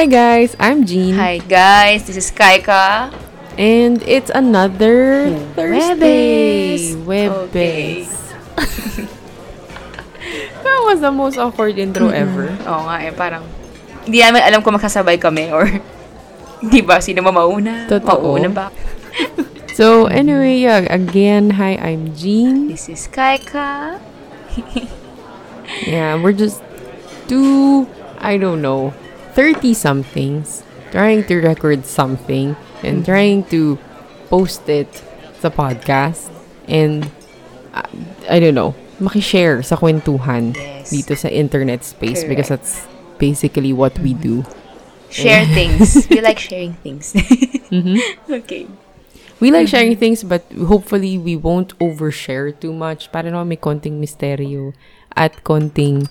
Hi guys, I'm Jean. Hi guys, this is Kaika. And it's another Thursday. Webes. Okay. that was the most awkward intro ever. Oo nga eh, parang hindi namin alam kung makasabay kami or di ba, sino ba mauna? Totoo. Mauna ba? So anyway, yeah, again, hi, I'm Jean. This is Kaika. Yeah, we're just two, I don't know, 30 somethings trying to record something and trying to post it sa podcast and uh, I don't know, makishare sa kwentuhan Yes. dito sa internet space because that's basically what we do. Share things. We like sharing things. Okay. We like sharing things but hopefully we won't overshare too much para naman may konting misteryo at konting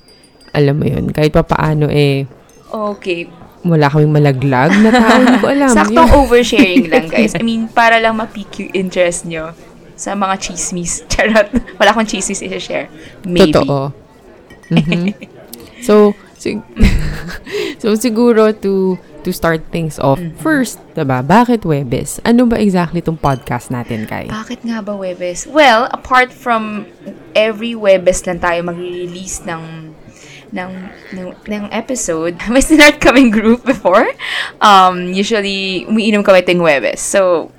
alam mo yun, kahit pa paano eh Okay. wala kaming malaglag na tao, hindi ko alam. Saktong Yun. oversharing lang, guys. I mean, para lang ma-pique yung interest nyo sa mga chismis. Charot. Wala akong chismis i-share. Maybe. Totoo. Mhm. so, sig- so siguro to to start things off, Mm-hmm. first, diba, bakit Webes? Ano ba exactly tong podcast natin, Kai? Bakit nga ba Webes? Well, apart from every Webes lang tayo mag-release ng ng, ng, ng episode, may sinart kaming group before. Um, usually, umiinom kami ting Webes. So,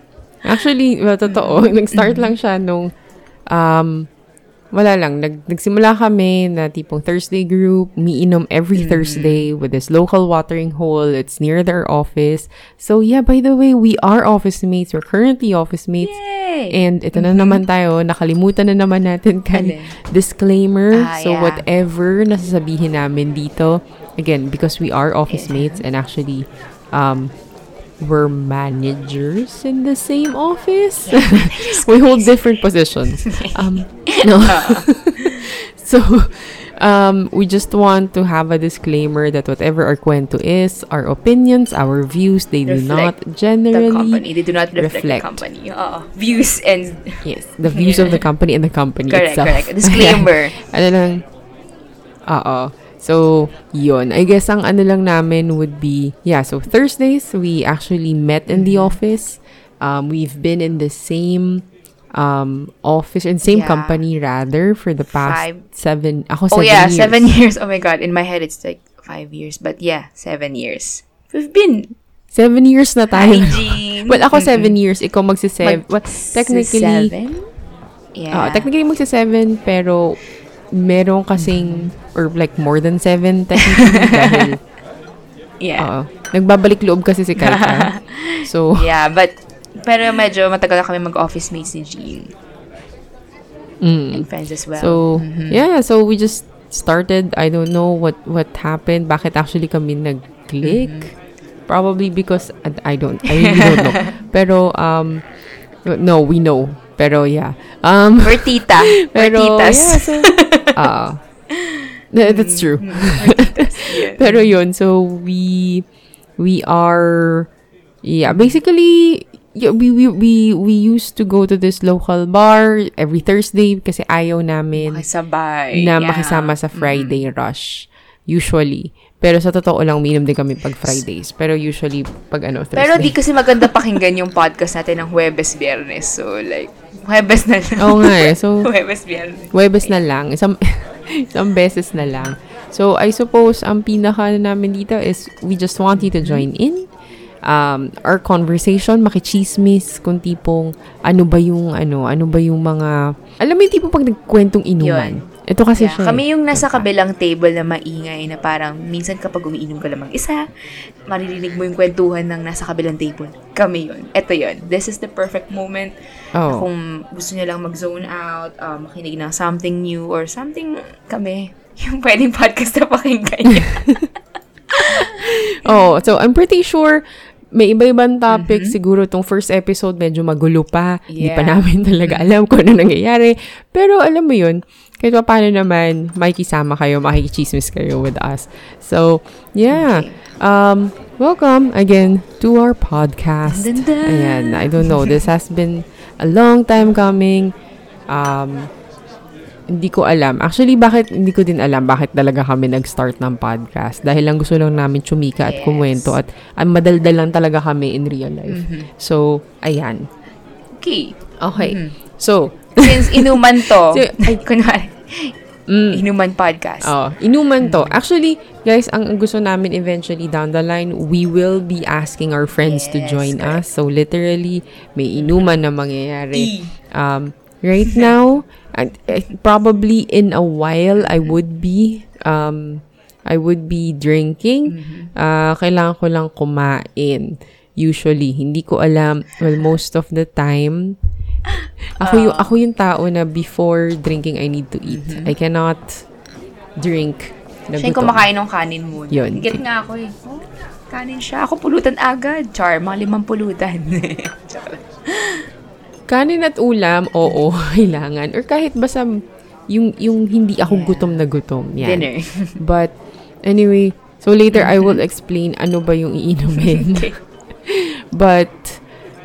Actually, well, totoo. Nag-start lang siya nung, um, wala lang. Nag, nagsimula kami na tipong Thursday group, umiinom every Mm-hmm. Thursday with this local watering hole. It's near their office. So, yeah, by the way, we are office mates. We're currently office mates. yay! And ito na naman tayo, nakalimutan na naman natin kay disclaimer. Ah, so yeah. whatever nasasabihin namin dito, again, because we are office mates and actually um we're managers in the same office. we hold different positions. Um no. so um we just want to have a disclaimer that whatever our kwento is, our opinions, our views, they do not Reflect generally the company. They do not reflect, reflect. the company. Oo. Views and... Yes, the views of the company and the company Correct, itself. correct. Disclaimer. ano lang, Uh oo. So, yun. I guess ang ano lang namin would be, yeah, so Thursdays, we actually met in the Mm-hmm. office. Um, we've been in the same um, office, and same Yeah. company rather, for the past Five. seven, ako Oh seven yeah, years. seven years. Oh my god, in my head it's like five years, but yeah, seven years. We've been Seven years na tayo. hygiene. Well, ako seven years, ikaw magsiseven. Well, technically, seven. Ah, Yeah. technically magsa seven, pero meron kasing, or like more than seven technically dahil, yeah. oo, nagbabalik loob kasi si Kaika. so, Yeah, but pero medyo matagal na kami mag-office mates ni Jean mm. and friends as well. so, Mhm. yeah, so we just started, I don't know what what happened, bakit actually kami nag-click. Mm-hmm. Probably because, I don't, I really don't know. Pero, um, no, we know. Pero, yeah. Um, We're tita. We're pero, titas. yeah, so, th- that's true. We're titas. Yeah. Pero yun, so we we are yeah, basically yeah, we, we we we used to go to this local bar every Thursday kasi ayaw namin Makisabay. na yeah. makisama sa Friday rush usually. Pero sa totoo lang, uminom din kami pag Fridays. Pero usually, pag ano, Thursday. Pero di kasi maganda pakinggan yung podcast natin ng Huwebes Biyernes. So, like, Huwebes na lang. Oo nga eh. So, Huwebes Biyernes. Webes na lang. Isang, isang beses na lang. So, I suppose, ang pinaka namin dito is we just want you to join in. Um, our conversation, makichismis, kung tipong, ano ba yung, ano, ano ba yung mga, alam mo yung tipong pag nagkwentong inuman. Ito kasi Yeah, siya. kami eh. yung nasa kabilang table na maingay na parang minsan kapag umiinom ka lamang isa, maririnig mo yung kwentuhan ng nasa kabilang table. Kami yun. Ito yun. This is the perfect moment Oh. kung gusto niya lang mag-zone out, uh, makinig ng something new or something kami. Yung pwedeng podcast na pakinggan niya. Oh, so I'm pretty sure may iba-ibang topic. Siguro tong first episode medyo magulo pa. Hindi pa Yeah. namin talaga alam kung ano nangyayari. Pero alam mo yun, kahit pa paano naman, makikisama kayo, makikichismis kayo with us. So, yeah. Okay. Um, welcome again to our podcast. Dun, dun, dun. Ayan, I don't know. This has been a long time coming. Um, hindi ko alam. Actually, bakit, hindi ko din alam bakit talaga kami nag-start ng podcast. Dahil lang gusto lang namin chumika at Yes. kumwento at ah, madaldal lang talaga kami in real life. So, ayan. Okay. Okay. Mhm. So, Since inuman to, So, ay, kunwari, mm, inuman podcast. Oh, inuman to. Actually, guys, ang ang gusto namin eventually down the line, we will be asking our friends to Yes, join correct. us. So, literally, may inuman na mangyayari. E. Um, right now, eh, probably in a while, I would be, um, I would be drinking. Ah, kailangan ko lang kumain. Usually, hindi ko alam. Well, most of the time, ako yung, ako yung tao na before drinking, I need to eat. I cannot drink Siya yung kumakain ng kanin muna. Yun. Get nga ako eh. Oh, kanin siya. Ako pulutan agad. Char, mga limang pulutan. Kanin at ulam, oo, kailangan. Or kahit basta yung, yung hindi ako gutom na gutom. Yan. Dinner. But, anyway, so later I will explain ano ba yung iinumin. Okay. But,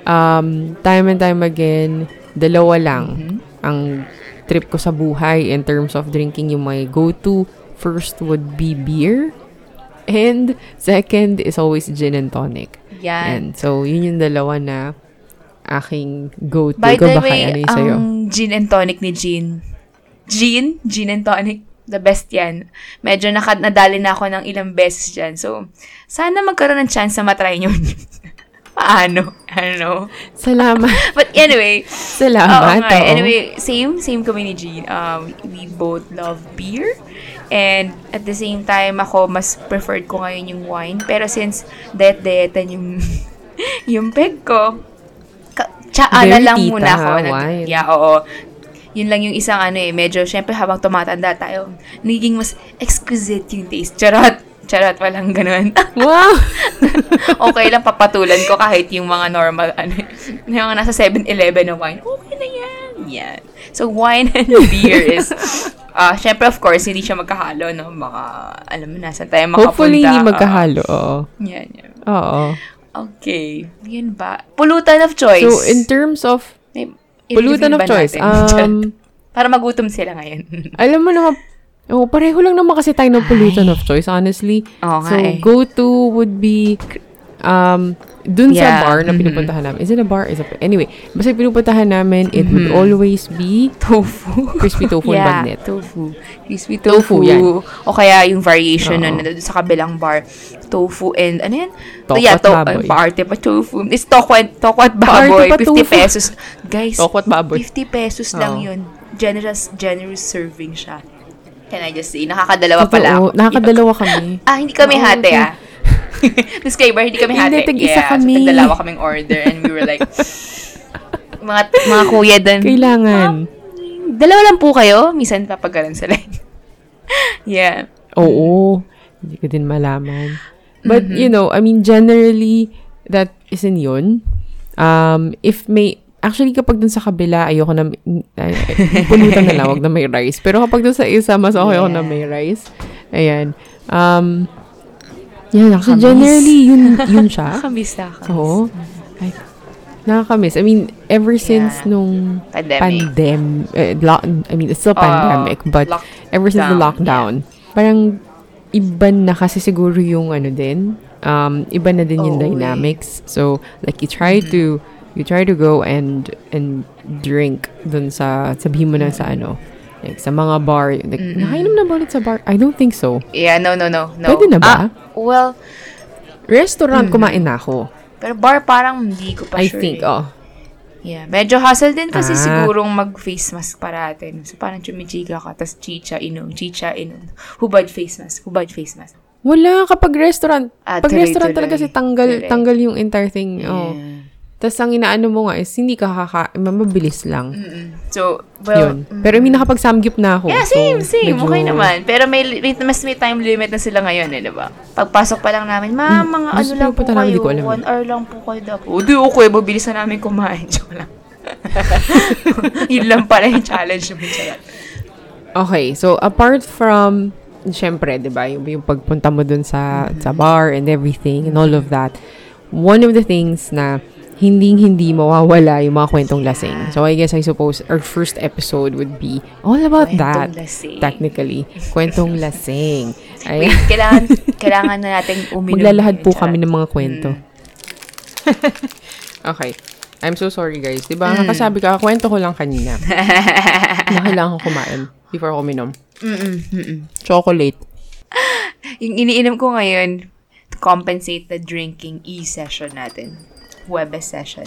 um, time and time again, dalawa lang Mm-hmm. ang trip ko sa buhay in terms of drinking yung my go-to. First would be beer. And second is always gin and tonic. Yan. And so, yun yung dalawa na aking go-to. By the way, ano yung sa'yo? ang gin and tonic ni Jean. Jean? Gin and tonic. The best yan. Medyo naka, nadali na ako ng ilang beses dyan. So, sana magkaroon ng chance na matry nyo. Paano? Know. Salamat. But anyway, Salamat. Nga eh. oo. Anyway, same, same kami ni Jean. Um, we both love beer. And at the same time, ako, mas preferred ko ngayon yung wine. Pero since diet-dietan yung, yung peg ko, ka, tsaa na Very lang tita, muna ako. Nag- yeah, oo. Yun lang yung isang ano eh. Medyo, syempre, habang tumatanda tayo, nagiging mas exquisite yung taste. Charot. Charot, walang ganun. Wow! okay lang papatulan ko kahit yung mga normal, ano, yung mga nasa 7-Eleven na wine. Okay na yan. Yan. So, wine and beer is, uh, syempre, of course, hindi siya magkahalo, no? Baka, alam mo na, saan tayo makapunta. Hopefully, hindi magkahalo. Oo. yan, yan. Oo. Okay. Yun ba? Pulutan of choice. So, in terms of May- pulutan of choice, natin? um, Para magutom sila ngayon. alam mo naman, oh, pareho lang naman kasi tayo ng pollution of choice, honestly. Nga so, eh. go-to would be, um, dun Yeah, sa bar na mhm. pinupuntahan namin. Is it a bar? Is it, anyway, basta pinupuntahan namin, it would always be tofu. crispy tofu and yeah, bagnet. tofu. Crispy tofu. Tofu, yan. O kaya yung variation na doon sa kabilang bar. Tofu and ano yan? Toko yeah, at to- baboy. uh, paarte pa tofu. It's toko at, toko at baboy. pa 50 tofu. pesos. Guys, Toko at baboy. 50 pesos lang Oo. yun. Generous, generous serving siya. Can I just say, nakakadalawa pala ako. Totoo, nakakadalawa kami. Ah, hindi kami Oo, hati okay. ah. Disclaimer, hindi kami Hindi, hati. tig-isa yeah, kami. So, tig-dalawa kaming order and we were like, mga, mga kuya doon. Kailangan. Dalawa lang po kayo. Minsan papagalan sila. yeah. Oo. Hindi ko din malaman. But, Mm-hmm. you know, I mean, generally, that isn't yun. Um, if may, actually, kapag dun sa kabila, ayoko na, ay, pulutan na lang, wag na may rice. Pero kapag dun sa isa, mas okay ako na Yeah. may rice. Ayan. Um, actually, Nakakamiss. generally, yun, yun siya. Nakakamiss na ako. Oo. Ay, nakakamiss. I mean, ever since Yeah. nung Pandemic. pandem, eh, lock- I mean, it's still Oh, pandemic, but ever since the lockdown, lockdown, parang iba na kasi siguro yung ano din, um, iba na din yung Oo, eh. dynamics. So, like, you try to, you try to go and, and drink dun sa, sabihin mo na sa ano, like, sa mga bar, like, nakainom na ba ulit sa bar? I don't think so. Yeah, no, no, no. no. Pwede na ba? Ah, well, Restaurant, kumain na ako. pero bar parang hindi ko pa I sure. think, eh. oh. Yeah, medyo hassle din kasi Ah. sigurong mag-face mask paratin. So, parang chumichiga ka, tas chicha, inom, chicha, inom. Hubad face mask, hubad face mask. Wala kapag restaurant. Ah, pag tuloy, restaurant tuloy. talaga kasi tanggal Correct. tanggal yung entire thing. Oh. Yeah. Tapos ang inaano mo nga is hindi ka kaka mabilis lang. Mm-mm. So, well, Yun. Pero I mean, nakapag-samgyup na ako. Yeah, so, same, same. medyo- Okay naman. Pero may, mas may time limit na sila ngayon, eh, di ba? Pagpasok pa lang namin, ma, mga Gusto ano lang po namin, kayo, di ko alam eh. one hour lang po kayo dapat. O, di okay, mabilis na namin kumain. Joke lang. Yun lang pala yung challenge mo. Okay, so apart from, syempre, di ba, yung, yung pagpunta mo dun sa, sa bar and everything and all of that, one of the things na hindi-hindi mawawala yung mga kwentong lasing. So, I guess, I suppose, our first episode would be all about that. Kwentong lasing. Technically. Kwentong lasing. Ay, Wait, kailangan, kailangan na natin uminom. maglalahad po kami ng mga kwento. Mm. okay. I'm so sorry, guys. Diba, nakasabi ka, kwento ko lang kanina. na kailangan ko kumain before ako minom. Mm-mm, mm-mm. Chocolate. Yung iniinom ko ngayon, to compensate the drinking e-session natin, Webes session,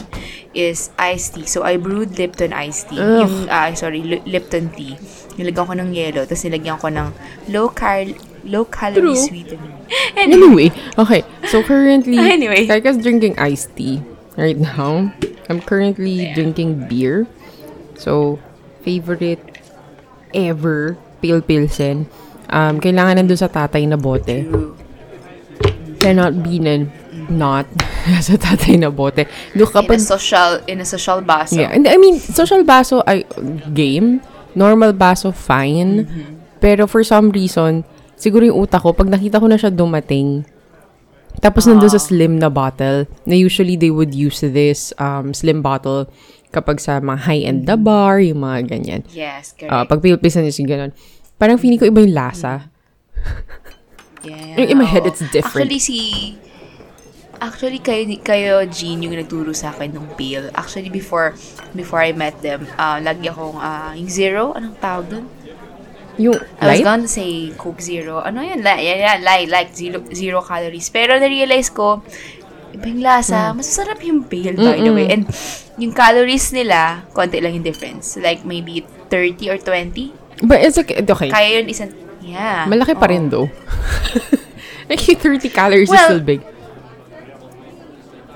is iced tea. So, I brewed Lipton iced tea. Ugh. Yung, ah, sorry, Li- Lipton tea. Nilagyan ko ng yellow, tapos nilagyan ko ng low car low calorie True. sweetener. Anyway, Anyway, okay. So currently, Anyway. Kaika's drinking iced tea right now. I'm currently drinking beer. So, favorite ever, pale pilsen. Um, kailangan nandun sa tatay na bote. Cannot be na not sa tatay na bote. Doon in a kapag, social, in a social baso. yeah, and I mean, social baso, ay, game. Normal baso, fine. Pero for some reason, siguro yung utak ko, pag nakita ko na siya dumating, tapos nandun sa slim na bottle, na usually they would use this um, slim bottle kapag sa mga high-end na bar, yung mga ganyan. Yes, correct. Uh, pag pilpisan niya yung ganun. Parang feeling ko iba yung lasa. yeah, in my head, it's different. Actually, si... Actually, kayo, kayo, Jean, yung nagturo sa akin ng pale. Actually, before before I met them, uh, lagi akong, uh, yung zero, anong tawag dun? Yung I was light? to say Coke Zero. Ano yan? Like, yan, yan, like, like zero, zero calories. Pero na-realize ko, iba yung lasa. Masasarap yung pale, by the Mm. Mm-mm. way. And yung calories nila, konti lang yung difference. Like, maybe 30 or 20. But it's like, okay. Kaya yun isang, yeah. Malaki pa Oo. rin though. like yung 30 calories is Well, still big.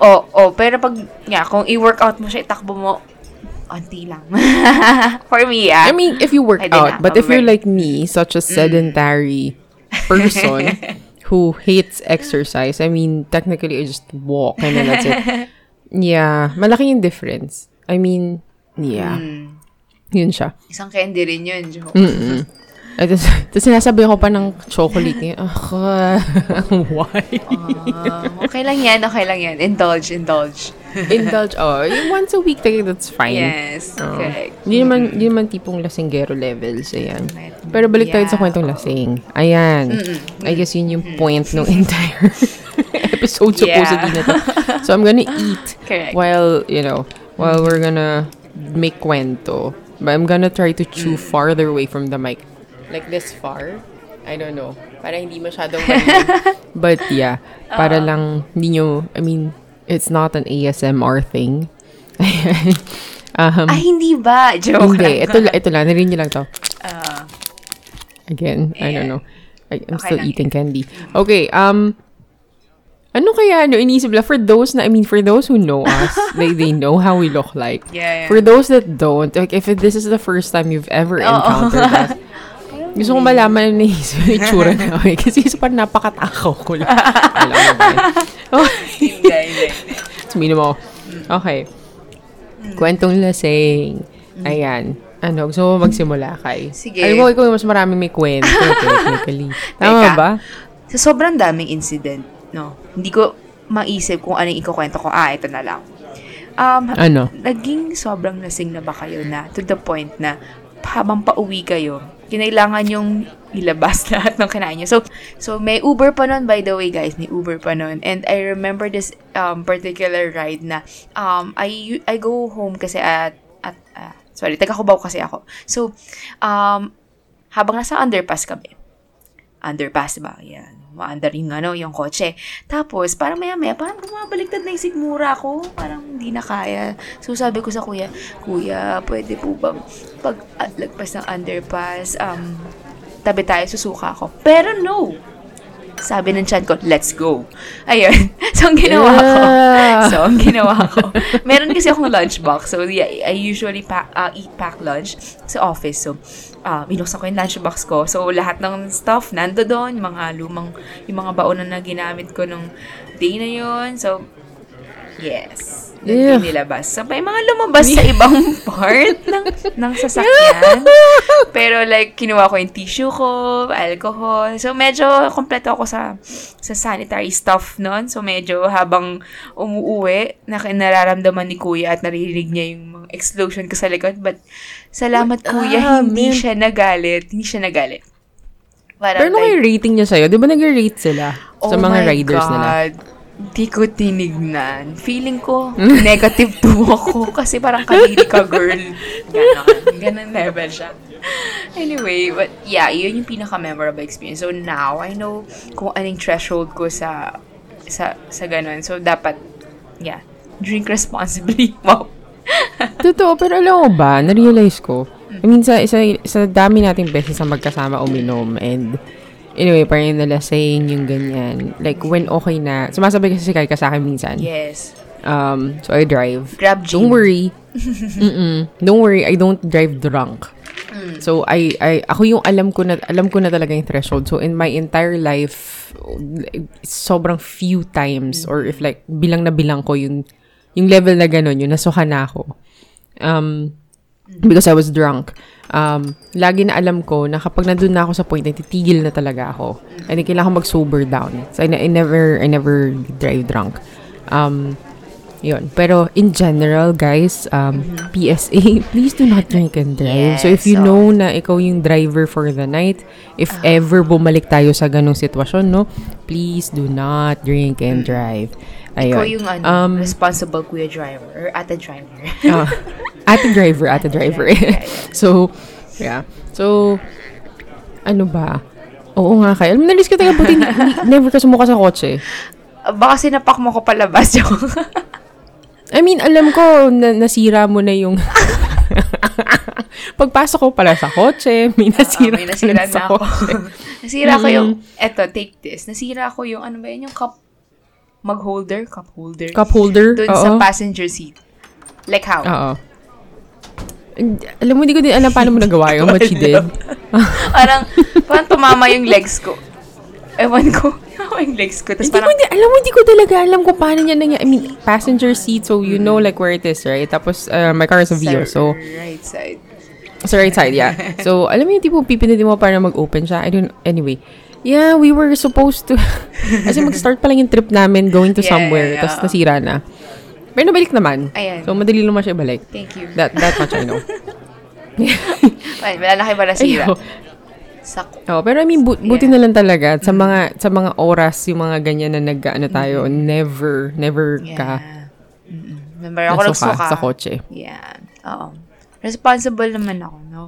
Oo, oh, pero pag, yeah, kung i-workout mo siya, itakbo mo, onti lang. For me, ah. I mean, if you work out, but if you're like me, such a sedentary person who hates exercise, I mean, technically I just walk and then that's it. Yeah, malaki yung difference. I mean, yeah. Mm. Yun siya. Isang candy rin yun, joke. Mm-mm. At tapos, tapos sinasabi ko pa ng chocolate. Ah, why? Ah, okay lang yan, okay lang yan. Indulge, indulge. Indulge. Oh, yung once a week, take that's fine. Yes, Oo. correct. Hindi naman, hindi naman tipong lasinggero levels. Ayan. Right. Pero balik tayo sa Yeah. kwentong lasing. Ayan. I guess yun yung point ng entire episode supposedly na to. So I'm gonna eat Correct. while, you know, while we're gonna make kwento. But I'm gonna try to chew Mm. farther away from the mic. Like this far. I don't know. Para hindi masyadong. But yeah, para Uh-huh. lang hindi nyo, I mean, it's not an ASMR thing. Ayan. um, Ay, hindi ba? Joke hindi, lang. ito, ito lang, narinig nyo lang to. Ah, Again, I don't know. I, I'm Okay still lang eating candy. Okay, um, ano kaya, ano, inisip lang, for those na, I mean, for those who know us, they, they know how we look like. yeah, yeah. For those that don't, like, if this is the first time you've ever encountered us, gusto ko malaman na yung itsura namin. Kasi isa parang napakatakaw ko lang. Alam mo ba? Okay. hindi, hindi. Suminom ako. Okay. Kwentong lasing. Ayan. Ano, gusto mo magsimula kay? Sige. Alam mo, ikaw yung mas maraming may kwento, technically. Tama Teka. ba? Sa sobrang daming incident, no, hindi ko maisip kung anong ikukwento ko. Ah, ito na lang. Um, Ano? naging sobrang lasing na ba kayo na to the point na habang pauwi kayo, kinailangan yung ilabas lahat ng kinain nyo. So, so may Uber pa nun, by the way, guys. May Uber pa nun. And I remember this um, particular ride na um, I, I go home kasi at, at ah, sorry, taga Cubao kasi ako. So, um, habang nasa underpass kami, underpass ba? Yan. Maandar yung ano, yung kotse. Tapos, parang maya maya, parang bumabaliktad na yung sigmura ko. Parang hindi na kaya. So, sabi ko sa kuya, Kuya, pwede po bang pag ah, lagpas ng underpass, um, tabi tayo, susuka ako. Pero no! Sabi ng chan ko, let's go. Ayun. So, ang ginawa ko, Yeah. so, ang ginawa ko, meron kasi akong lunchbox. So, yeah, I usually pack, uh, eat pack lunch sa office. So, uh, binuksan ko yung lunchbox ko. So, lahat ng stuff nando doon, yung mga lumang, yung mga baonan na ginamit ko nung day na yun. So, yes. Ugh. nilabas. Sabay mga lumabas sa ibang part ng, ng sasakyan. Pero like, kinuha ko yung tissue ko, alcohol. So, medyo kompleto ako sa sa sanitary stuff noon. So, medyo habang umuuwi, na nararamdaman ni kuya at naririnig niya yung mga explosion ko sa likod. But, salamat kuya, Ah, hindi man. siya nagalit. Hindi siya nagalit. Parang Pero ano like, yung rating niya sa'yo? Di ba nag-rate sila sa Oh mga my riders nila? God. Di ko tinignan. Feeling ko, negative 2 ako. Kasi parang kadiri ka, girl. Ganon. Ganon level siya. Anyway, but yeah, yun yung pinaka-memorable experience. So now, I know kung anong threshold ko sa sa sa ganon. So dapat, yeah, drink responsibly. Wow. Totoo, pero alam mo ba, na-realize ko, I mean, sa, sa, sa dami nating beses na magkasama uminom and anyway, parang nalasing yung ganyan. Like, when okay na, sumasabay kasi si Kaika sa akin minsan. Yes. Um, so I drive. Grab Don't gin. worry. Mm-mm. Don't worry, I don't drive drunk. So I I ako yung alam ko na alam ko na talaga yung threshold. So in my entire life sobrang few times or if like bilang na bilang ko yung yung level na ganun, yung nasuka na ako. Um because I was drunk. Um, lagi na alam ko na kapag nandun na ako sa point na titigil na talaga ako. And then kailangan ko mag-sober down. So, I, I never, I never drive drunk. Um, yun. Pero in general, guys, um, PSA, please do not drink and drive. so if you Yes, oh. know na ikaw yung driver for the night, if ever bumalik tayo sa ganong sitwasyon, no, please do not drink and drive. Ayun. Ikaw yung ano, Um, responsible kuya driver or ate driver. Ah, ate driver, ate driver. so, yeah. So, ano ba? Oo nga kaya. Alam nalis ka tayo, buti never ka sumuka sa kotse. Baka sinapak mo ko palabas yung I mean, alam ko, na, nasira mo na yung... Pagpasok ko pala sa kotse, may nasira, Ah, may nasira na sa ako. kotse. nasira ko yung, eto, take this. Nasira ko yung, ano ba yun, yung cup, mug holder? Cup holder? Cup holder? Doon Oo. sa passenger seat. Like how? Oo. Alam mo, hindi ko din alam paano mo nagawa yun, but she did. parang, parang tumama yung legs ko. Ewan ko. Yung legs ko. Tapos Hindi ko, parang, hindi, alam mo, hindi ko talaga alam kung paano niya nangyari. I mean, passenger seat, so you know like where it is, right? Tapos, uh, my car is a Vio, so, right side. Sa right side, yeah. So, alam mo yung tipo, pipindutin mo para mag-open siya. I don't, anyway. Yeah, we were supposed to, kasi mag-start pa lang yung trip namin going to Yeah, somewhere, yeah, tapos nasira na. Pero nabalik naman. Ayan. So, madali naman siya balik. Thank you. That, that much I know. Ay, wala na kayo ba nasira? Ayun. Sa, Oh, pero I mean, bu- buti Yeah. na lang talaga. Sa mga, sa mga oras, yung mga ganyan na nag, ano tayo, never, never ka yeah. Mm-mm. Remember, ako nagsuka. sa kotse. Yeah. Oo. Responsible naman ako. No?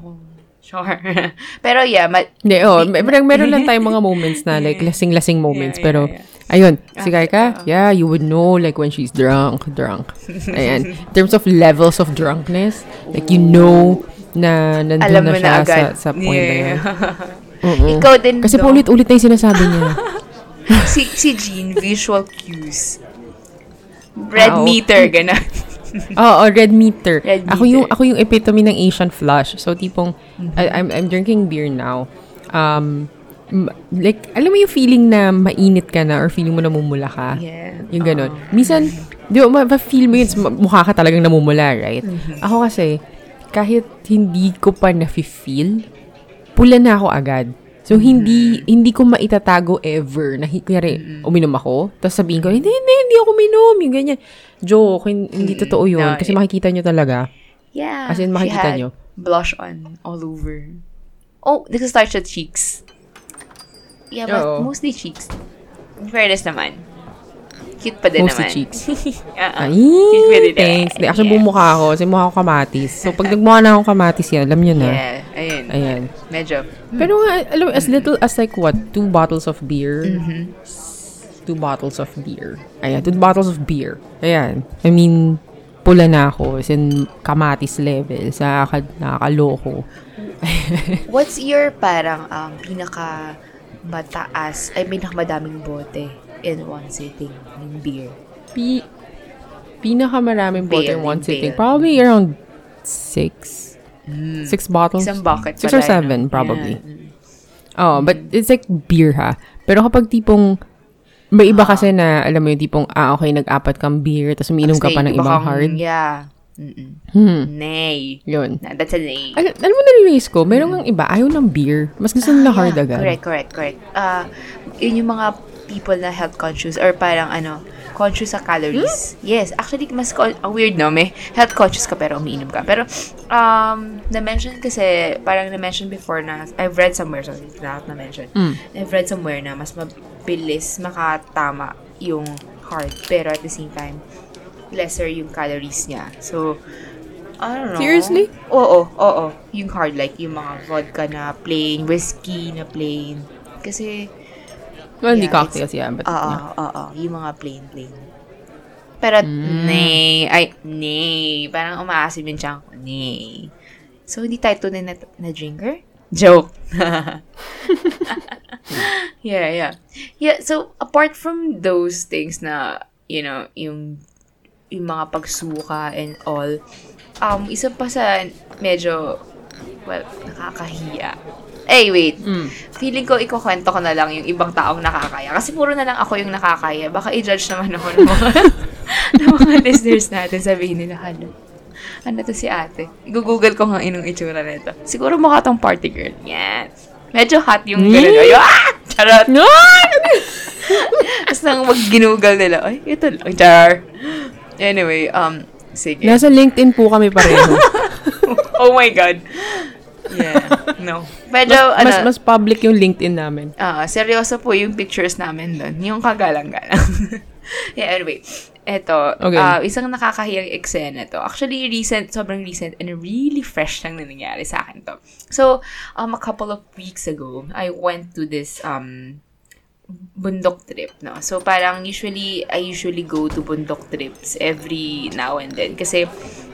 Sure. Pero yeah, ma- Hindi, oh, mer- meron, meron lang tayong mga moments na like lasing-lasing moments. Yeah, yeah, pero, yeah. Ayun, si Kaika, yeah, you would know like when she's drunk, drunk. Ayan. In terms of levels of drunkness, like you know na nandun alam na siya na agad. sa, sa point na yun. Yeah. Mm-mm. Ikaw din, Kasi no? paulit-ulit na yung sinasabi niya. si, si Jean, visual cues. Red Wow. meter, gano'n. Oo, red meter. Red Ako yung meter. ako yung epitome ng Asian flush. So tipong I, I'm I'm drinking beer now. Um like alam mo yung feeling na mainit ka na or feeling mo namumula ka. Yeah. Yung ganun. Minsan, di ba, ma-feel mo yun, mukha ka talagang namumula, right? Ako kasi, kahit hindi ko pa na-feel, pula na ako agad. So, hindi hindi ko maitatago ever na, kunyari, uminom ako, tapos sabihin ko, hindi, hindi, hindi ako minom, yung ganyan. Joke, hin- hindi totoo yun. No, kasi eh. makikita nyo talaga. Yeah. As in, makikita nyo. blush on all over. Oh, this starts with cheeks. Yeah, but Oo. mostly cheeks. In fairness naman. Cute pa din Mostly naman. cheeks. Oo. Ay, Cute pa din naman. thanks. Di, actually, Yeah. bumukha ako. Kasi mukha ako kamatis. So, pag nagmukha na akong kamatis yan, alam nyo na. Yeah, ayun. Ayan. Medyo. Pero nga, alam mo, as little as like what? Two bottles of beer? Mm-hmm. Two bottles of beer. Ayan, two bottles of beer. Ayan. I mean, pula na ako. As in, kamatis level. Sa nakakaloko. What's your parang um, pinaka mataas, ay pinakamadaming bote in one sitting in beer? Pi pinakamaraming bote in one sitting. Probably around six. Six bottles? Isang bucket Six or seven, no? probably. Yeah. Oh, but it's like beer ha. Pero kapag tipong May iba kasi na, alam mo yung tipong, ah, okay, nag-apat kang beer, tapos umiinom ka pa ng iba ibang hard. Yeah. Mm-mm. Hmm. Nay. Yun. Na- That's a nay. Al- alam mo, nalinis ko, meron ng iba, ayaw ng beer. Mas gusto nila Ah, hard yeah. agad. Correct, correct, correct. Ah, yun yung mga people na health conscious or parang ano, conscious sa calories. Yes, actually, mas con- ang weird no, may health conscious ka pero umiinom ka. Pero, um, na-mention kasi, parang na-mention before na, I've read somewhere, sorry, not na-mention. Mm. I've read somewhere na mas mabilis makatama yung hard, pero at the same time, lesser yung calories niya. So, I don't know. Seriously? Oo, oo. Yung hard, like yung mga vodka na plain, whiskey na plain. Kasi, Well, hindi Yeah, cocktails yan, but oo, yeah. oo, yung mga plain, plain. Pero, Mm. nay, ay, nay, parang umaasim yung ko, nay. So, hindi tayo tunay na, na drinker? Joke. yeah, yeah. Yeah, so, apart from those things na, you know, yung, yung mga pagsuka and all, um, isa pa sa medyo, well, nakakahiya. Eh, wait. Mm. Feeling ko, ikukwento ko na lang yung ibang taong nakakaya. Kasi puro na lang ako yung nakakaya. Baka i-judge naman ako ng mga, ng mga listeners natin. Sabihin nila, halo, ano to si ate? I-google ko nga inong itsura nito. Siguro mukha tong party girl. Yan. Medyo hot yung Hmm? gano'n. Ay, ah! Charot! No! Tapos nang mag-ginugal nila, ay, ito lang. Char. Anyway, um, sige. Nasa LinkedIn po kami pareho. oh my God. Yeah. No. Medyo, ano, mas, mas public yung LinkedIn namin. Ah, seryoso po yung pictures namin doon. Yung kagalang-galang. yeah, anyway. Eto, Okay. ah, isang nakakahiyang eksena to. Actually, recent, sobrang recent and really fresh lang na nangyari sa akin to. So, um, a couple of weeks ago, I went to this, um, bundok trip, no? So, parang usually, I usually go to bundok trips every now and then. Kasi,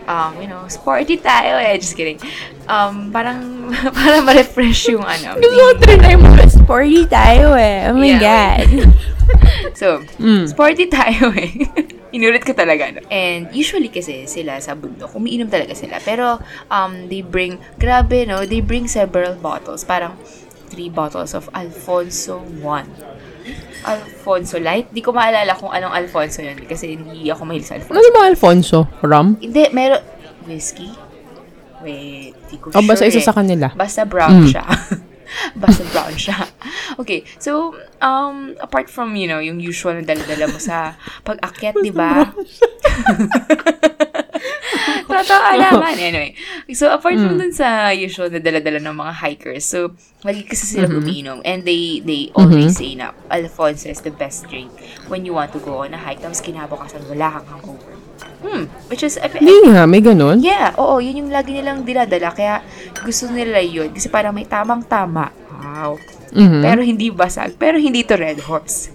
um, you know, sporty tayo eh. Just kidding. Um, parang, para ma-refresh yung ano. Gusto ko trinay mo. Sporty tayo eh. Oh my Yeah, God. So, Mm. sporty tayo eh. Inulit ko talaga. No? And usually kasi sila sa bundok, umiinom talaga sila. Pero, um, they bring, grabe no, they bring several bottles. Parang three bottles of Alfonso 1. Alfonso Light. Di ko maalala kung anong Alfonso yun kasi hindi ako mahilig sa Alfonso. Ano ba Alfonso? Rum? Hindi, meron, whiskey? Wait, di ko O basta sure isa eh. sa kanila? Basta brown Mm. siya. Basta brown siya. Okay, so, um, apart from, you know, yung usual na dala-dala mo sa pag-akyat, di ba? Totoo naman. Anyway, so apart from Mm. dun sa usual na dala-dala ng mga hikers, so, lagi kasi sila Mm-hmm. umiinom. And they, they always say na Alfonso is the best drink when you want to go on a hike. Tapos kinabukasan, wala kang hangover. Hmm, which is, Hindi nga, may ganun. Yeah, oo, yun yung lagi nilang dinadala. Kaya gusto nila yun. Kasi parang may tamang-tama. Wow. Mhm. Pero hindi basag. Pero hindi to Red Horse.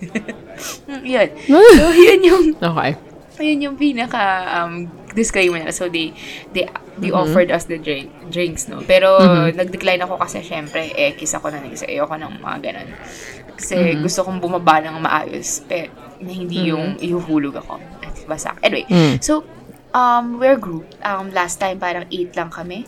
Mm, yun. So, yun yung, Okay. yun yung pinaka um, disclaimer. So, they, they, they Mm-hmm. offered us the drink, drinks, no? Pero, nag-decline ako kasi, syempre, eh, kiss ako na nag Ayoko ng mga ganun. Kasi, Mm-hmm. gusto kong bumaba ng maayos. Pero, na hindi yung ihuhulog ako. At basak. Anyway, Mm. so, um, we're group. Um, last time, parang eight lang kami.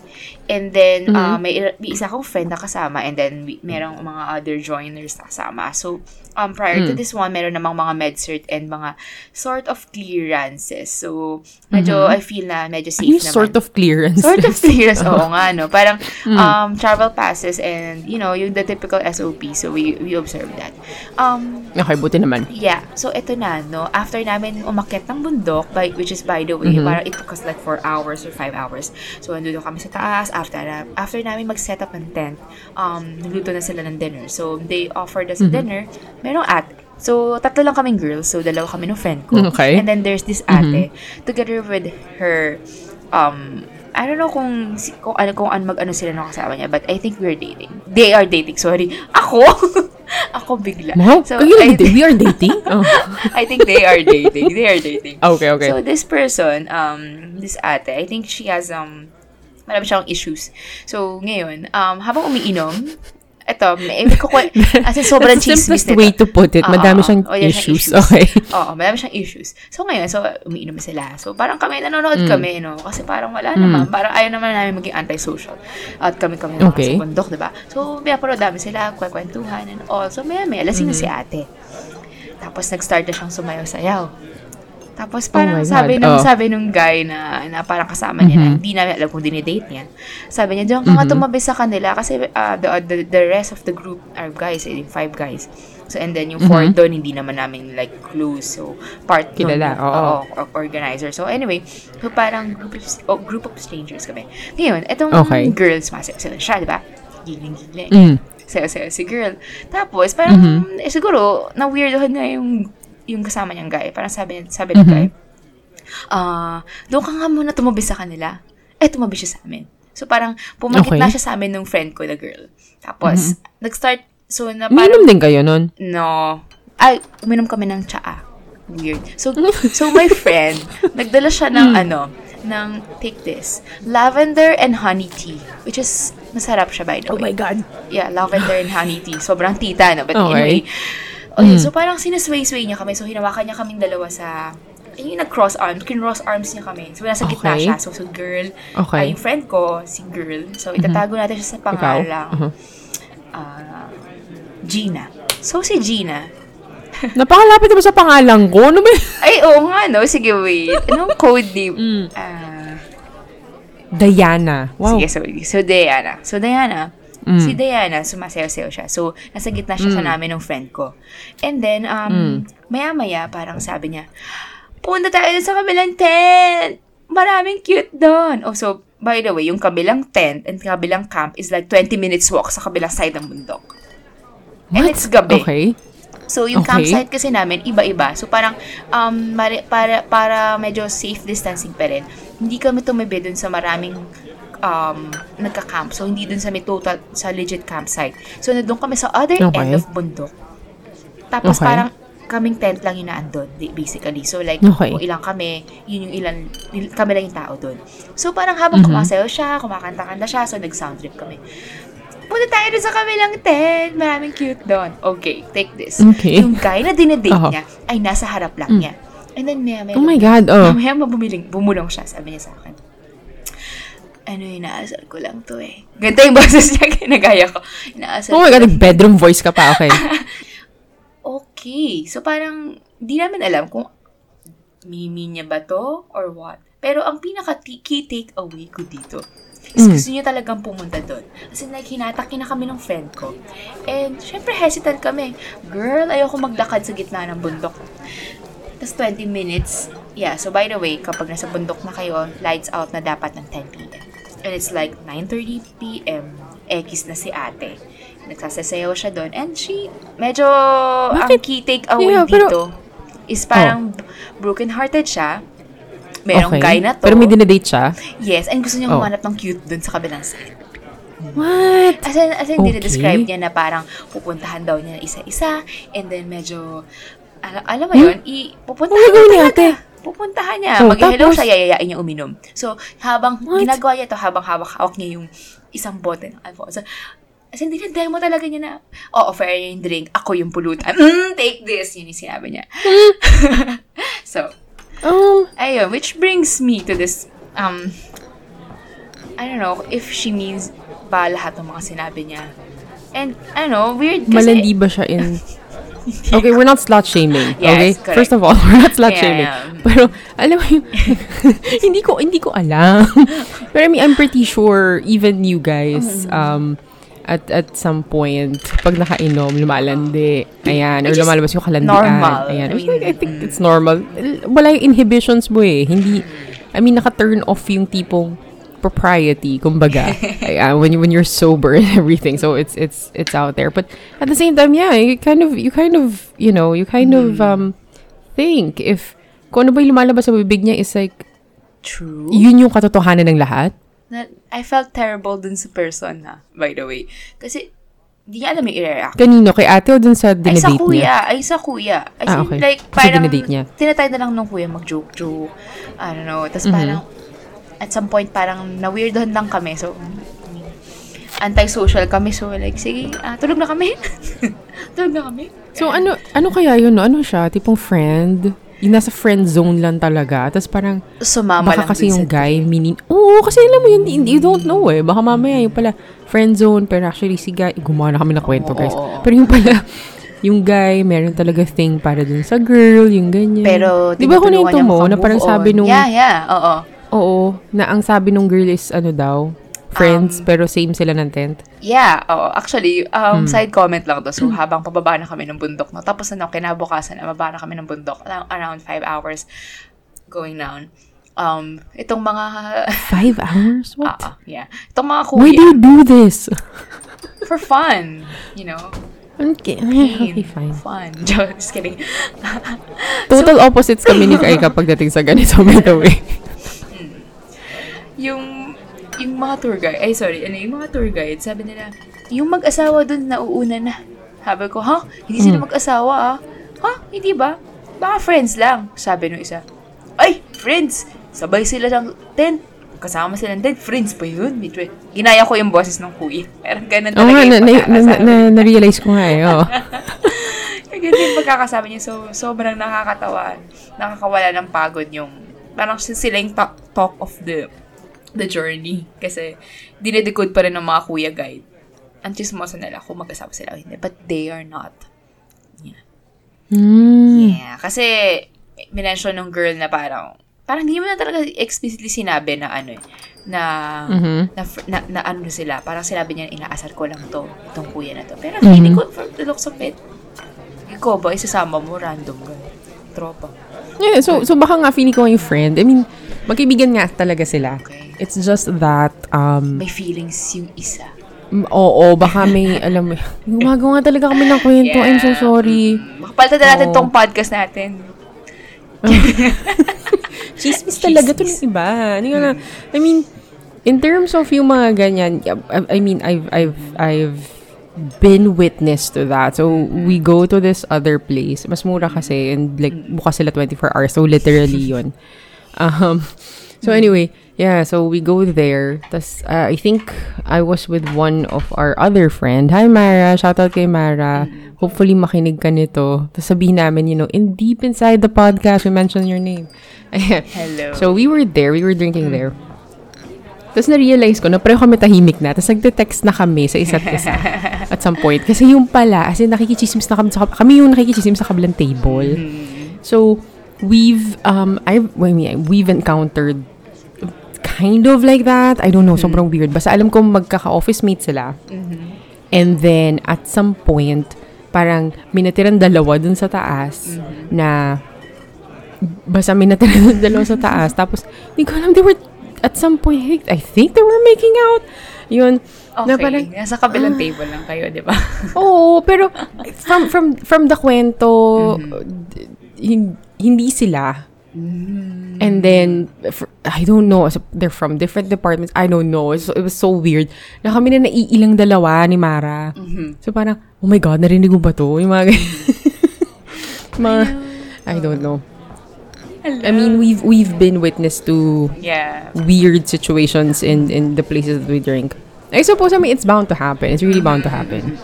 And then, uh, Mm-hmm. may, may isa akong friend na kasama. And then, we, merong mga other joiners na kasama. So, um, prior to Mm. this one, meron namang mga med-cert and mga sort of clearances. So, medyo, I feel na medyo safe Mm-hmm. Yung naman. sort of clearance. Sort of clearance, oo nga, no? Parang, Mm. um, travel passes and, you know, yung the typical SOP. So, we, we observe that. Um, Okay, buti naman. Yeah. So, ito na, no? After namin umakyat ng bundok, by, which is, by the way, Mhm. parang it took us like 4 hours or 5 hours. So, andun kami sa taas. After, na, after namin mag-set up ng tent, um, nagluto na sila ng dinner. So, they offered us a Mhm. dinner. Merong ate. So, tatlo lang kaming girls. So, dalawa kami ng friend ko. Okay. And then, there's this ate, together with her, um, I don't know kung, si- kung ano, kung ano, mag-ano sila ng kasama niya, but I think we're dating. They are dating, sorry. Ako? Ako bigla. Wow, So, kayo lang, we are dating? Oh. I think they are dating. They are dating. Okay, okay. So this person, um, this ate, I think she has um marami siyang issues. So ngayon, um habang umiinom, eto, may, kukwe, as in sobrang That's the chismis simplest way to put it. Madami siyang yan issues. siyang Okay. Oo, madami siyang issues. So ngayon, so umiinom sila. So parang kami, nanonood Mm. kami, no? Kasi parang wala naman. Parang ayaw naman namin maging anti-social. At kami-kami naman Okay. sa bundok, diba? So, may pero dami sila, kwekwentuhan and all. So, maya maya, lasing na Mm. si ate. Tapos nag-start na siyang sumayaw-sayaw. Tapos parang Oh sabi nung oh. sabi nung guy na, na parang kasama niya na hindi namin alam kung dinidate niya. Sabi niya, diyan ka nga tumabi sa kanila kasi uh, the, the, the rest of the group are guys, eh, five guys. So, and then yung four doon, hindi naman namin like close. So, part Kilala, oo. oo, o- organizer. So, anyway, so parang group of, oh, group of strangers kami. Ngayon, etong Okay. girls, masayaw siya, di ba? Giling-giling. Mm. Sayo-sayo si girl. Tapos, parang, eh, siguro, na-weirdohan nga yung, yung kasama niyang guy. Parang sabi, sabi ng guy, ah, doon ka nga muna tumabi sa kanila. Eh, tumabi siya sa amin. So, parang, pumakit Okay. na siya sa amin nung friend ko, the girl. Tapos, nag-start, so, na Uminom parang, din kayo nun? no, ay, uminom kami ng tsaa. Weird. So, so my friend, nagdala siya ng ano, ng, take this, lavender and honey tea. Which is, masarap siya by the way. God. Yeah, lavender and honey tea. Sobrang tita, no? But Okay. anyway. Okay, so parang sinasway-sway niya kami. So, hinawakan niya kaming dalawa sa yung nag-cross arms, kin-cross arms niya kami. So, nasa gitna Okay. siya. So, so girl, Okay. ay, yung friend ko, si girl. So, itatago natin siya sa pangalang Uh-huh. ah, Gina. So, si Gina, Napakalapit mo sa pangalan ko. Ano ba? ay, oo nga, no? Sige, wait. Anong code name? Mm. Ah, Diana. Wow. Sige, so, so Diana. So, Diana, Mm. si Diana, sumasayaw-sayaw siya. So, nasa gitna siya sa namin ng friend ko. And then, um, Mm. maya-maya, parang sabi niya, punta tayo sa kabilang tent. Maraming cute doon. Oh, so, by the way, yung kabilang tent and kabilang camp is like 20 minutes walk sa kabilang side ng bundok. And What? it's gabi. Okay. So, yung Okay. campsite kasi namin, iba-iba. So, parang, um, mari- para, para medyo safe distancing pa rin, hindi kami tumabi dun sa maraming um, nagka-camp. So, hindi dun sa may total, sa legit campsite. So, nandun kami sa other Okay. end of bundok. Tapos, Okay. parang, kaming tent lang yung naandun, basically. So, like, Okay. kung ilang kami, yun yung ilan, il- kami lang yung tao dun. So, parang habang Mhm. kumasayaw siya, kumakanta-kanta siya, so, nag-sound trip kami. Punta tayo dun sa kabilang tent. Maraming cute doon. Okay, take this. Okay. Yung guy na dinedate Aha. niya ay nasa harap lang niya. And then maya maya, Oh my God. Oh. mamaya mabumiling, bumulong siya, sabi niya sa akin. Ano yung inaasal ko lang to eh. Ganito yung boses niya, kinagaya ko. Inaasal Oh my God. Bedroom voice ka pa. Okay. Okay. So parang, di namin alam kung mimi niya ba to or what. Pero ang pinaka key takeaway ko dito is Mm. gusto niya talagang pumunta doon. As in, like, hinataki na kami ng friend ko. And, syempre, hesitant kami. Girl, ayoko maglakad sa gitna ng bundok. Tapos 20 minutes. Yeah, so by the way, kapag nasa bundok na kayo, lights out na dapat ng 10 p.m. And it's like 9.30 p.m. Ekis na si ate. Nagsasayaw siya doon. And she, medyo, ang Bakit? key takeaway Yeah, pero- dito is parang broken-hearted siya. Merong okay. guy na to. Pero may dinedate siya? Yes, and gusto niyang Oh. humanap ng cute doon sa kabilang side. What? As in, as in Okay. describe niya na parang pupuntahan daw niya isa-isa, and then medyo, ala, alam mo yun, i, pupuntahan gagawin niya ni talaga. ate? Pupuntahan niya. Oh, Mag-hello siya, yayayain niya uminom. So, habang What? ginagawa niya to, habang hawak-hawak niya yung isang bote ng alcohol. So, as in, dinademo talaga niya na, oh, offer niya yung drink, ako yung pulutan. Mm, take this, yun yung sinabi niya. so, Um, Ayun, which brings me to this, um, I don't know if she means ba lahat ng mga sinabi niya. And, I don't know, weird kasi... malandi ba siya in... Okay, we're not slut shaming. Yes, okay? correct. First of all, we're not slut Yeah, shaming. yeah. Pero, alam mo yun, hindi ko, hindi ko alam. Pero I mean, I'm pretty sure even you guys, Mm-hmm. um, at at some point, pag nakainom, lumalandi. Ayan, or lumalabas yung kalandian. normal. Ayan. I mean, like, I think it's normal. Wala yung inhibitions mo eh. Hindi, I mean, naka-turn off yung tipong propriety, kumbaga. When you when you're sober and everything. So it's it's it's out there. But at the same time, yeah, you kind of you kind of, you know, you kind Hmm. of um think if kung ano ba yung lumalabas sa bibig niya is like True. yun yung katotohanan ng lahat. Na, I felt terrible dun sa person na, by the way. Kasi, di niya alam yung i-react. Kanino? Kay ate o dun sa Ay, sa kuya. niya? Ay, sa kuya. As Ah, in, okay. like, Kasi parang, dinedate niya. tinatry na lang nung kuya mag-joke-joke. I don't know. Tapos Mhm. parang, at some point, parang na-weirdohan lang kami. So, anti-social kami. So, like, sige, ah, tulog na kami. tulog na kami. So ano ano kaya yun? No? Ano siya? Tipong friend? Yung nasa friend zone lang talaga. Tapos parang Sumama baka lang kasi yung guy minin... Oo, kasi alam mo yun, you don't know eh. Baka mamaya yung pala friend zone, pero actually si guy... Gumawa na kami ng kwento, guys. Pero yung pala, yung guy, meron talaga thing para dun sa girl, yung ganyan. Pero, Di ba kung nito niya mo, na parang sabi on. nung, Yeah, yeah. Oo. Oo, na ang sabi nung girl is, ano daw, friends, Um, pero same sila ng tent. Yeah, oo. Actually, um, Hmm. side comment lang to. So, habang pababa na kami ng bundok, no? Tapos, ano, kinabukasan, na mababa na kami ng bundok, around- around five hours going down. Um, itong mga, Five hours? What? ah, yeah. Itong mga Why do kuya, you do this? for fun, you know? Okay, okay fine. Fun. Just kidding. Total opposites kami ni Kai kapag dating sa ganito, by the way. Yung yung mga tour guide, ay sorry, ano, yung mga tour guide, sabi nila, yung mag-asawa dun nauuna na. Sabi ko, ha? Hindi sila mag-asawa ah. Ha? Hindi ba? Baka friends lang. Sabi nung isa, ay, friends! Sabay sila ng tent. Kasama sila ng tent. Friends pa yun. Medyo- Ginaya ko yung boses ng kuya. Pero ganun talaga na, yung na, na-realize ko nga eh. Oh. Ganun yung pagkakasabi niya. So, sobrang nakakatawan. Nakakawala ng pagod yung, parang si- sila yung talk, talk of the the journey. Kasi, dinedecode pa rin ng mga kuya guide. Ang chismosa nila kung mag-asawa sila o hindi. But they are not. Hmm. Yeah. Kasi, minention ng girl na parang, parang hindi mo na talaga explicitly sinabi na ano eh, na, Mhm. na, na, na ano sila. Parang sinabi niya, inaasar ko lang to, itong kuya na to. Pero Mhm. feeling ko, for the looks of it, ikaw ba, isasama mo, random ka. Tropa. Yeah, so, so baka nga feeling ko yung friend. I mean, magkaibigan nga talaga sila. Okay. It's just that, um, May feelings yung isa. mm, oo, baka may, alam mo, gumagawa nga talaga kami ng kwento. I'm so sorry. Mm, Makapalitan na natin tong podcast natin. Chismis talaga to ng iba. Hindi ko na, I mean, in terms of yung mga ganyan, I, I mean, I've, I've, I've been witness to that. So, we go to this other place. Mas mura kasi, and like, bukas sila 24 hours. So, literally yun. Um, so, anyway, yeah, so we go there. Tas, uh, I think I was with one of our other friend. Hi, Mara. Shout out kay Mara. Hopefully, makinig ka nito. Tapos sabihin namin, you know, in deep inside the podcast, we mention your name. Hello. So, we were there. We were drinking there. Tapos na-realize ko na pareho kami tahimik na. Tapos nagte-text na kami sa isa't isa at some point. Kasi yung pala, as in nakikichismis na kami sa, kami yung nakikichismis sa kabilang table. So, we've, um, I've, I mean, we've encountered kind of like that. I don't know, sobrang weird. Basta alam ko magkaka-office mate sila. And then, at some point, parang minatirang dalawa dun sa taas na basta minatirang dun dalawa sa taas. Tapos, hindi ko alam, they were, at some point, I think- they were making out. Yun. Okay. Na parang, Nasa kabilang table lang kayo, di ba? Oo, pero from from from the kwento hin- hindi sila. And then fr- I don't know, so they're from different departments. I don't know. It's- it was so weird. Na kami na naiilang dalawa ni Mara. So parang, oh my God, narinig mo ba to? Yung mga, mga I don't know. I mean, we've we've been witness to Yeah. weird situations in in the places that we drink. I suppose I mean it's bound to happen. It's really bound to happen.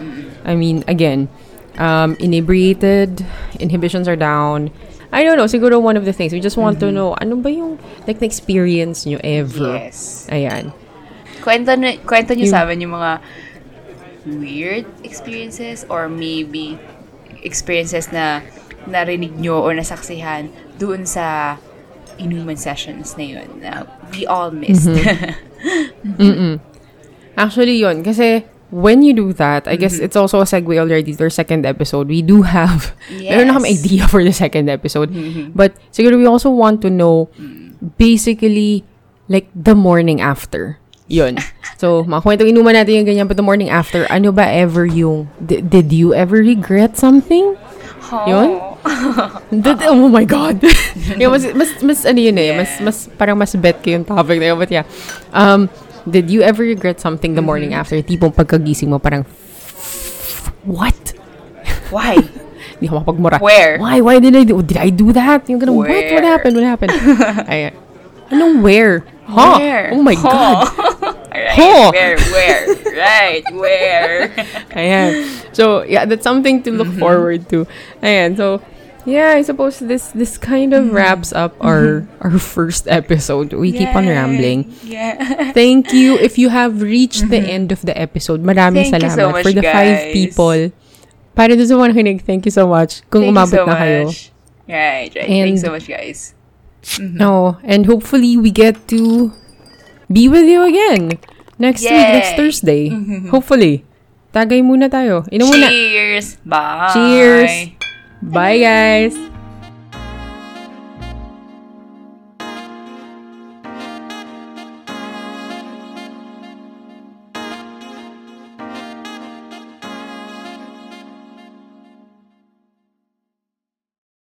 I mean, again, um, inebriated, inhibitions are down. I don't know. Siguro one of the things we just want to know ano ba yung like na experience nyo ever. Yes. Ayan. Kwento, nyo- kwento nyo Yung- sa amin yung mga weird experiences or maybe experiences na narinig nyo or nasaksihan doon sa inuman sessions na yun na we all missed. Mm-mm. Actually, yun. Kasi, when you do that, I guess it's also a segue already to our second episode. We do have, meron na kami Yes. idea for the second episode. But, siguro we also want to know, basically, like, the morning after. Yun. So, mga kwentong inuman natin yung ganyan, but the morning after, ano ba ever yung, di- did you ever regret something? Oh. Yun? Did, oh my God. yung mas, mas, mas, ano yun eh, mas, mas, parang mas bet ko yung topic na yun. But yeah, um, did you ever regret something the morning mm-hmm. after? Tipong pagkagising mo, parang, what? Why? Hindi ka makapagmura. Where? Why? Why did I do, did I do that? Yung ganun, what? What happened? What happened? Ayan. Anong where? Huh? Where? Oh my Huh. God. right. Huh. Where? Where? right. Where? Ayan. So, yeah, that's something to look mm-hmm. forward to. Ayan. So, yeah, I suppose this this kind of wraps up our our first episode. We keep on Yay. rambling. Yeah. Thank you if you have reached the end of the episode. Maraming Thank you salamat so much, for the five guys. people para doon sa mga nakinig, thank you so much. Kung Thank umabot so na kayo. much. Right, right. And- Thanks so much, guys. No, and hopefully we get to be with you again next week, next Yay. Thursday. Hopefully. Tagay muna tayo. Inom muna. Cheers! Bye! Cheers! Bye, guys!